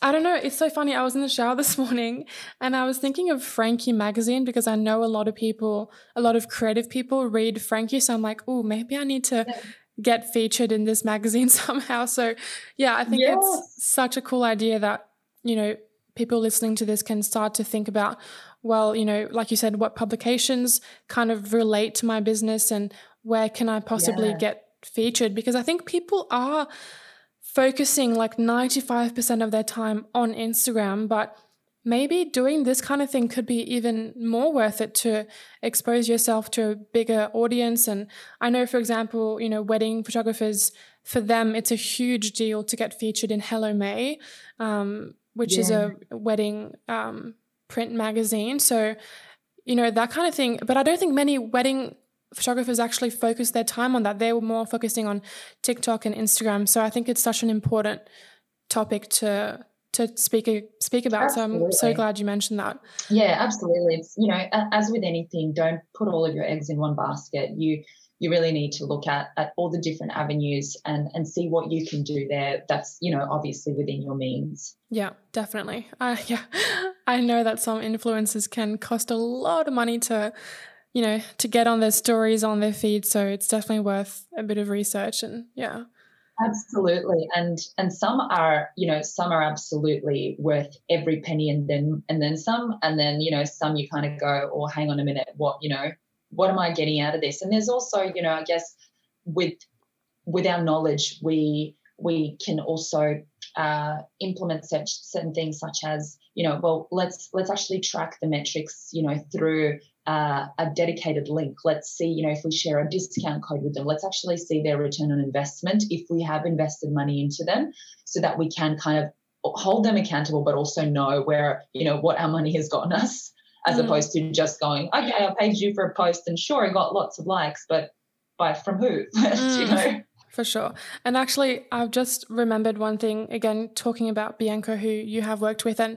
I don't know. It's so funny. I was in the shower this morning and I was thinking of Frankie magazine because I know a lot of people, a lot of creative people read Frankie. So I'm like, oh, maybe I need to get featured in this magazine somehow. So, yeah, I think yes. it's such a cool idea that, you know, people listening to this can start to think about, well, you know, like you said, what publications kind of relate to my business and where can I possibly yeah. get featured? Because I think people are focusing like 95% of their time on Instagram, but maybe doing this kind of thing could be even more worth it to expose yourself to a bigger audience. And i know for example you know wedding photographers for them it's a huge deal to get featured in hello may um, which yeah. is a wedding um, print magazine. So you know that kind of thing. But i don't think many wedding photographers actually focus their time on that. They were more focusing on tiktok and instagram. So i think it's such an important topic to to speak speak about. Absolutely. So I'm so glad you mentioned that. Yeah, absolutely. It's you know, as with anything, don't put all of your eggs in one basket. You you really need to look at at all the different avenues and and see what you can do there. That's you know obviously within your means. Yeah, definitely. Uh, yeah, I know that some influencers can cost a lot of money to you know, to get on their stories on their feed. So it's definitely worth a bit of research and yeah. Absolutely. And and some are, you know, some are absolutely worth every penny and then and then some. And then, you know, some you kind of go, oh, hang on a minute, what, you know, what am I getting out of this? And there's also, you know, I guess with with our knowledge, we we can also uh, implement such certain things such as you know well let's let's actually track the metrics you know through uh, a dedicated link. Let's see, you know, if we share a discount code with them, let's actually see their return on investment if we have invested money into them so that we can kind of hold them accountable, but also know where, you know, what our money has gotten us as mm. opposed to just going, okay, I paid you for a post and sure, I got lots of likes, but by from who? Mm. you know? For sure. And actually, I've just remembered one thing again, talking about Bianca, who you have worked with. And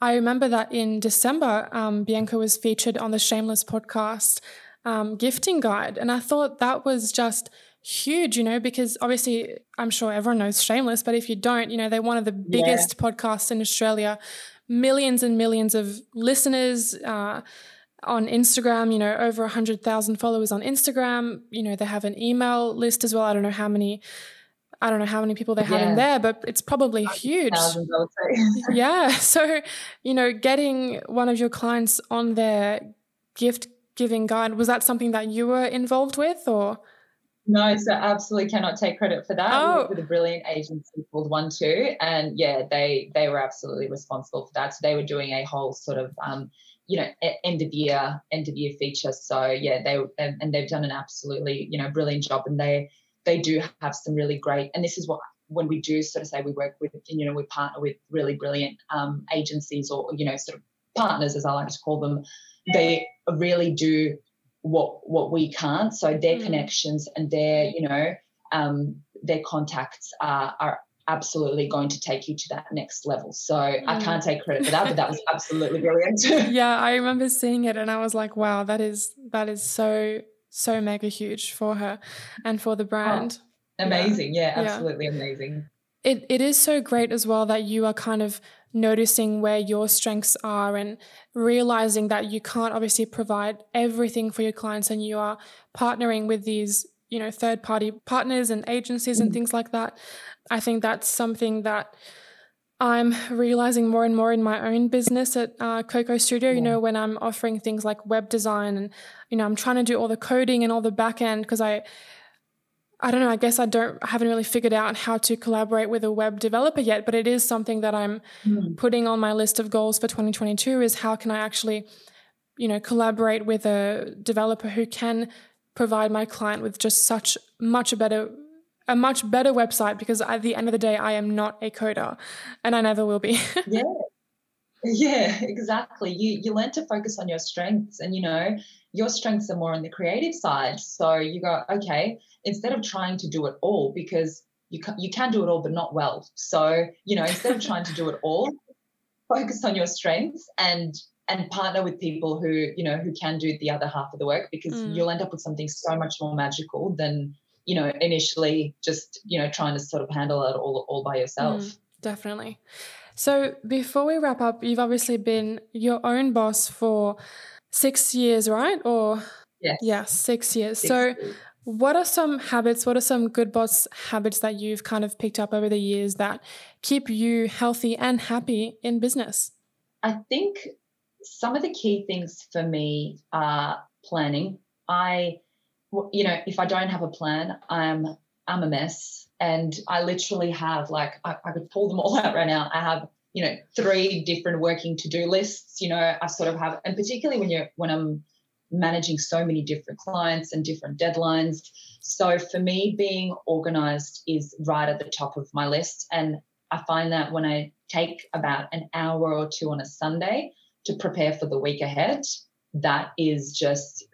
I remember that in December, um, Bianca was featured on the Shameless podcast um, gifting guide. And I thought that was just huge, you know, because obviously I'm sure everyone knows Shameless, but if you don't, you know, they're one of the biggest yeah. podcasts in Australia, millions and millions of listeners. Uh, on Instagram, you know, over 100,000 followers on Instagram. You know, they have an email list as well. I don't know how many I don't know how many people they have yeah. in there, but it's probably huge. yeah. So, you know, getting one of your clients on their gift giving guide, was that something that you were involved with or? No, so absolutely cannot take credit for that. Oh. We worked with a brilliant agency called One Two, and yeah, they they were absolutely responsible for that. So they were doing a whole sort of um, you know end of year end of year feature. So yeah, they and they've done an absolutely you know brilliant job, and they they do have some really great, and this is what when we do sort of say we work with, you know, we partner with really brilliant um, agencies or, you know, sort of partners, as I like to call them, they really do what what we can't. So their mm. connections and their, you know, um, their contacts are, are absolutely going to take you to that next level. So mm. I can't take credit for that, but that was absolutely brilliant. yeah, I remember seeing it and I was like, wow, that is that is so so mega huge for her and for the oh, brand. Oh, amazing. Yeah, yeah absolutely yeah. amazing. It, it is so great as well that you are kind of noticing where your strengths are and realizing that you can't obviously provide everything for your clients and you are partnering with these you know third party partners and agencies and things like that i think that's something that I'm realizing more and more in my own business at uh, Coco Studio. Yeah. You know, when I'm offering things like web design, and you know, I'm trying to do all the coding and all the back end because I, I don't know. I guess I don't I haven't really figured out how to collaborate with a web developer yet. But it is something that I'm mm. putting on my list of goals for 2022. Is how can I actually, you know, collaborate with a developer who can provide my client with just such much a better a much better website because at the end of the day, I am not a coder and I never will be. yeah. Yeah, exactly. You you learn to focus on your strengths and you know, your strengths are more on the creative side. So you go, okay, instead of trying to do it all because you can, you can do it all but not well. So, you know, instead of trying to do it all, focus on your strengths and and partner with people who, you know, who can do the other half of the work because mm. you'll end up with something so much more magical than you know, initially just, you know, trying to sort of handle it all, all by yourself. Mm, definitely. So before we wrap up, you've obviously been your own boss for six years, right? Or yes. yeah, six years. Six so years. what are some habits, what are some good boss habits that you've kind of picked up over the years that keep you healthy and happy in business? I think some of the key things for me are planning. I you know, if I don't have a plan, I'm I'm a mess. And I literally have like I, I could pull them all out right now. I have you know three different working to-do lists. You know, I sort of have, and particularly when you're when I'm managing so many different clients and different deadlines. So for me, being organized is right at the top of my list. And I find that when I take about an hour or two on a Sunday to prepare for the week ahead, that is just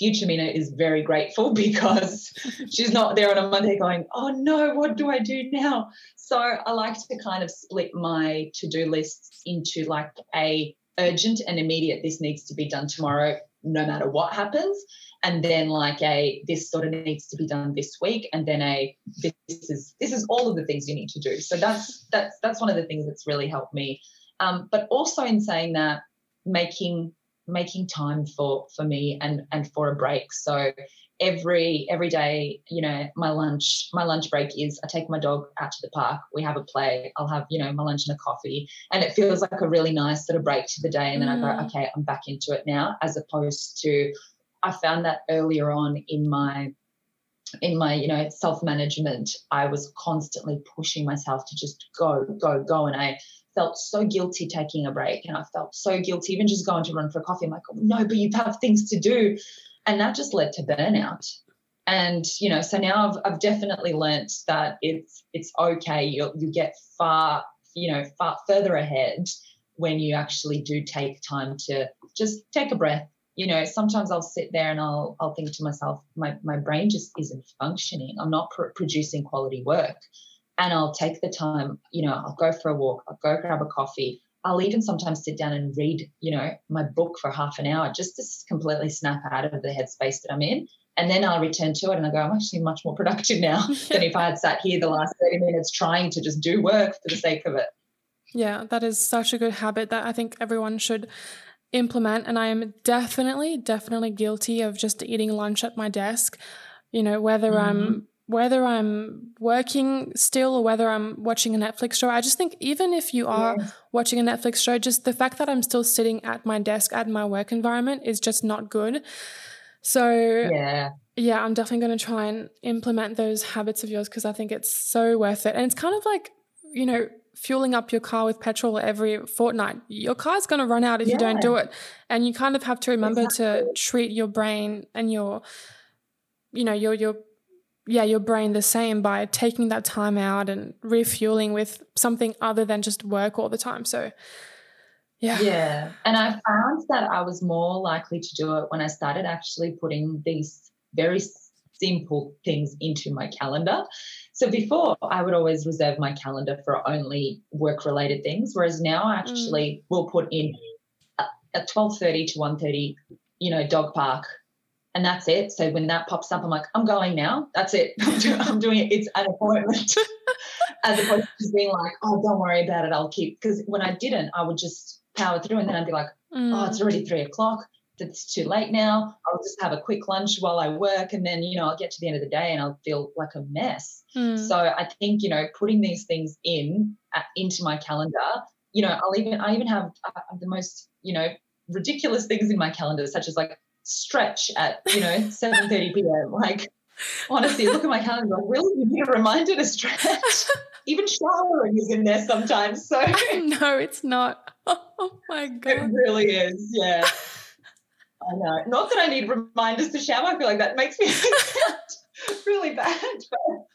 future Mina is very grateful because she's not there on a Monday going, oh no, what do I do now? So I like to kind of split my to-do lists into like a urgent and immediate, this needs to be done tomorrow, no matter what happens. And then like a this sort of needs to be done this week, and then a this is this is all of the things you need to do. So that's that's that's one of the things that's really helped me. Um, but also in saying that, making making time for for me and and for a break so every every day you know my lunch my lunch break is i take my dog out to the park we have a play i'll have you know my lunch and a coffee and it feels like a really nice sort of break to the day and then mm. i go mm. okay i'm back into it now as opposed to i found that earlier on in my in my you know self management i was constantly pushing myself to just go go go and i felt so guilty taking a break and I felt so guilty even just going to run for coffee. I'm like, oh, no, but you have things to do. And that just led to burnout. And, you know, so now I've, I've definitely learnt that it's it's okay. You you get far, you know, far further ahead when you actually do take time to just take a breath. You know, sometimes I'll sit there and I'll I'll think to myself, my my brain just isn't functioning. I'm not pr- producing quality work and I'll take the time, you know, I'll go for a walk, I'll go grab a coffee. I'll even sometimes sit down and read, you know, my book for half an hour just to completely snap out of the headspace that I'm in. And then I'll return to it and I go, I'm actually much more productive now than if I had sat here the last 30 minutes trying to just do work for the sake of it. Yeah, that is such a good habit that I think everyone should implement. And I am definitely, definitely guilty of just eating lunch at my desk. You know, whether mm-hmm. I'm whether I'm working still or whether I'm watching a Netflix show, I just think even if you are yeah. watching a Netflix show, just the fact that I'm still sitting at my desk at my work environment is just not good. So, yeah. Yeah, I'm definitely going to try and implement those habits of yours because I think it's so worth it. And it's kind of like, you know, fueling up your car with petrol every fortnight. Your car's going to run out if yeah. you don't do it. And you kind of have to remember exactly. to treat your brain and your you know, your your yeah, your brain the same by taking that time out and refueling with something other than just work all the time. So, yeah. Yeah. And I found that I was more likely to do it when I started actually putting these very simple things into my calendar. So before I would always reserve my calendar for only work related things, whereas now I actually mm. will put in at 12:30 to 1:30, you know, dog park and that's it. So when that pops up, I'm like, I'm going now. That's it. I'm, doing, I'm doing it. It's an appointment, as opposed to being like, oh, don't worry about it. I'll keep. Because when I didn't, I would just power through, and then I'd be like, mm. oh, it's already three o'clock. It's too late now. I'll just have a quick lunch while I work, and then you know I'll get to the end of the day and I'll feel like a mess. Mm. So I think you know putting these things in uh, into my calendar. You know, I'll even I even have uh, the most you know ridiculous things in my calendar, such as like stretch at you know 7:30 p.m. Like honestly, look at my calendar. Like, really, you need a reminder to stretch. Even showering is in there sometimes. So no, it's not. Oh my god, it really is. Yeah. I know. Not that I need reminders to shower. I feel like that makes me really bad. But...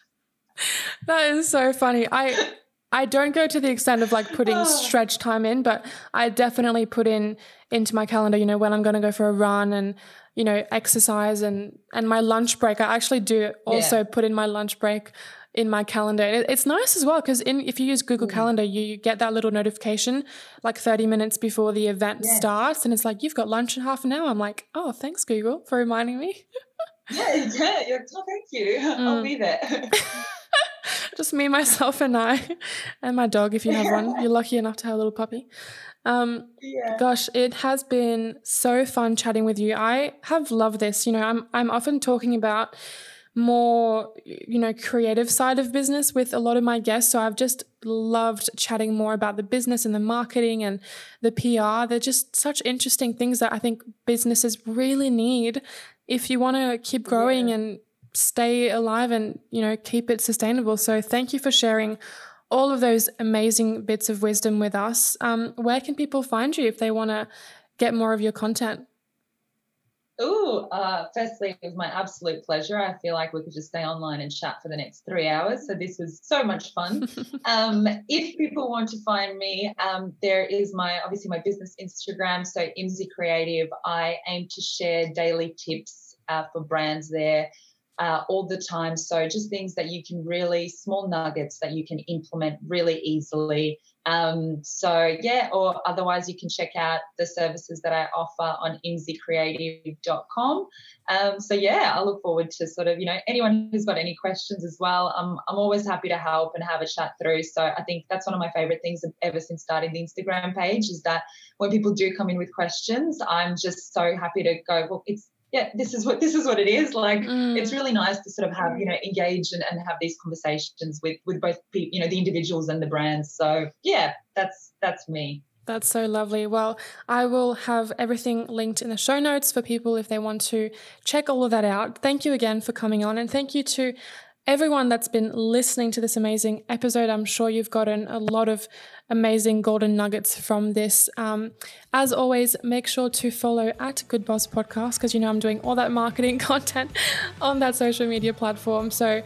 That is so funny. I I don't go to the extent of like putting stretch time in, but I definitely put in into my calendar, you know, when I'm going to go for a run and, you know, exercise and and my lunch break. I actually do also yeah. put in my lunch break in my calendar. it's nice as well because in if you use Google mm. Calendar, you get that little notification like 30 minutes before the event starts, and it's like you've got lunch in half an hour. I'm like, oh, thanks Google for reminding me. yeah, yeah, yeah. Oh, thank you. Mm. I'll be there. Just me, myself, and I, and my dog. If you have one, you're lucky enough to have a little puppy. Um, yeah. Gosh, it has been so fun chatting with you. I have loved this. You know, I'm I'm often talking about more you know creative side of business with a lot of my guests so i've just loved chatting more about the business and the marketing and the pr they're just such interesting things that i think businesses really need if you want to keep growing yeah. and stay alive and you know keep it sustainable so thank you for sharing all of those amazing bits of wisdom with us. Um, where can people find you if they want to get more of your content? Oh, uh, firstly, it was my absolute pleasure. I feel like we could just stay online and chat for the next three hours. So this was so much fun. um, if people want to find me, um, there is my obviously my business Instagram. So Imsy Creative. I aim to share daily tips uh, for brands there uh, all the time. So just things that you can really, small nuggets that you can implement really easily. Um, so yeah, or otherwise you can check out the services that I offer on imsycreative.com. Um, so yeah, I look forward to sort of, you know, anyone who's got any questions as well. I'm, I'm always happy to help and have a chat through. So I think that's one of my favorite things ever since starting the Instagram page is that when people do come in with questions, I'm just so happy to go, well, it's yeah, this is what this is what it is. Like mm. it's really nice to sort of have, you know, engage and, and have these conversations with with both people, you know, the individuals and the brands. So yeah, that's that's me. That's so lovely. Well, I will have everything linked in the show notes for people if they want to check all of that out. Thank you again for coming on and thank you to everyone that's been listening to this amazing episode. I'm sure you've gotten a lot of amazing golden nuggets from this. Um, as always, make sure to follow at Good Boss Podcast because you know I'm doing all that marketing content on that social media platform. So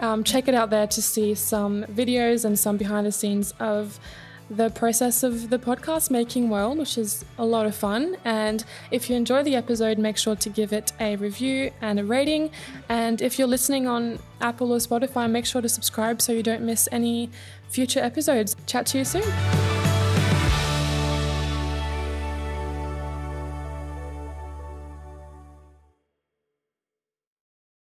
um, check it out there to see some videos and some behind the scenes of the process of the podcast making world, which is a lot of fun. And if you enjoy the episode, make sure to give it a review and a rating. And if you're listening on Apple or Spotify, make sure to subscribe so you don't miss any future episodes. Chat to you soon.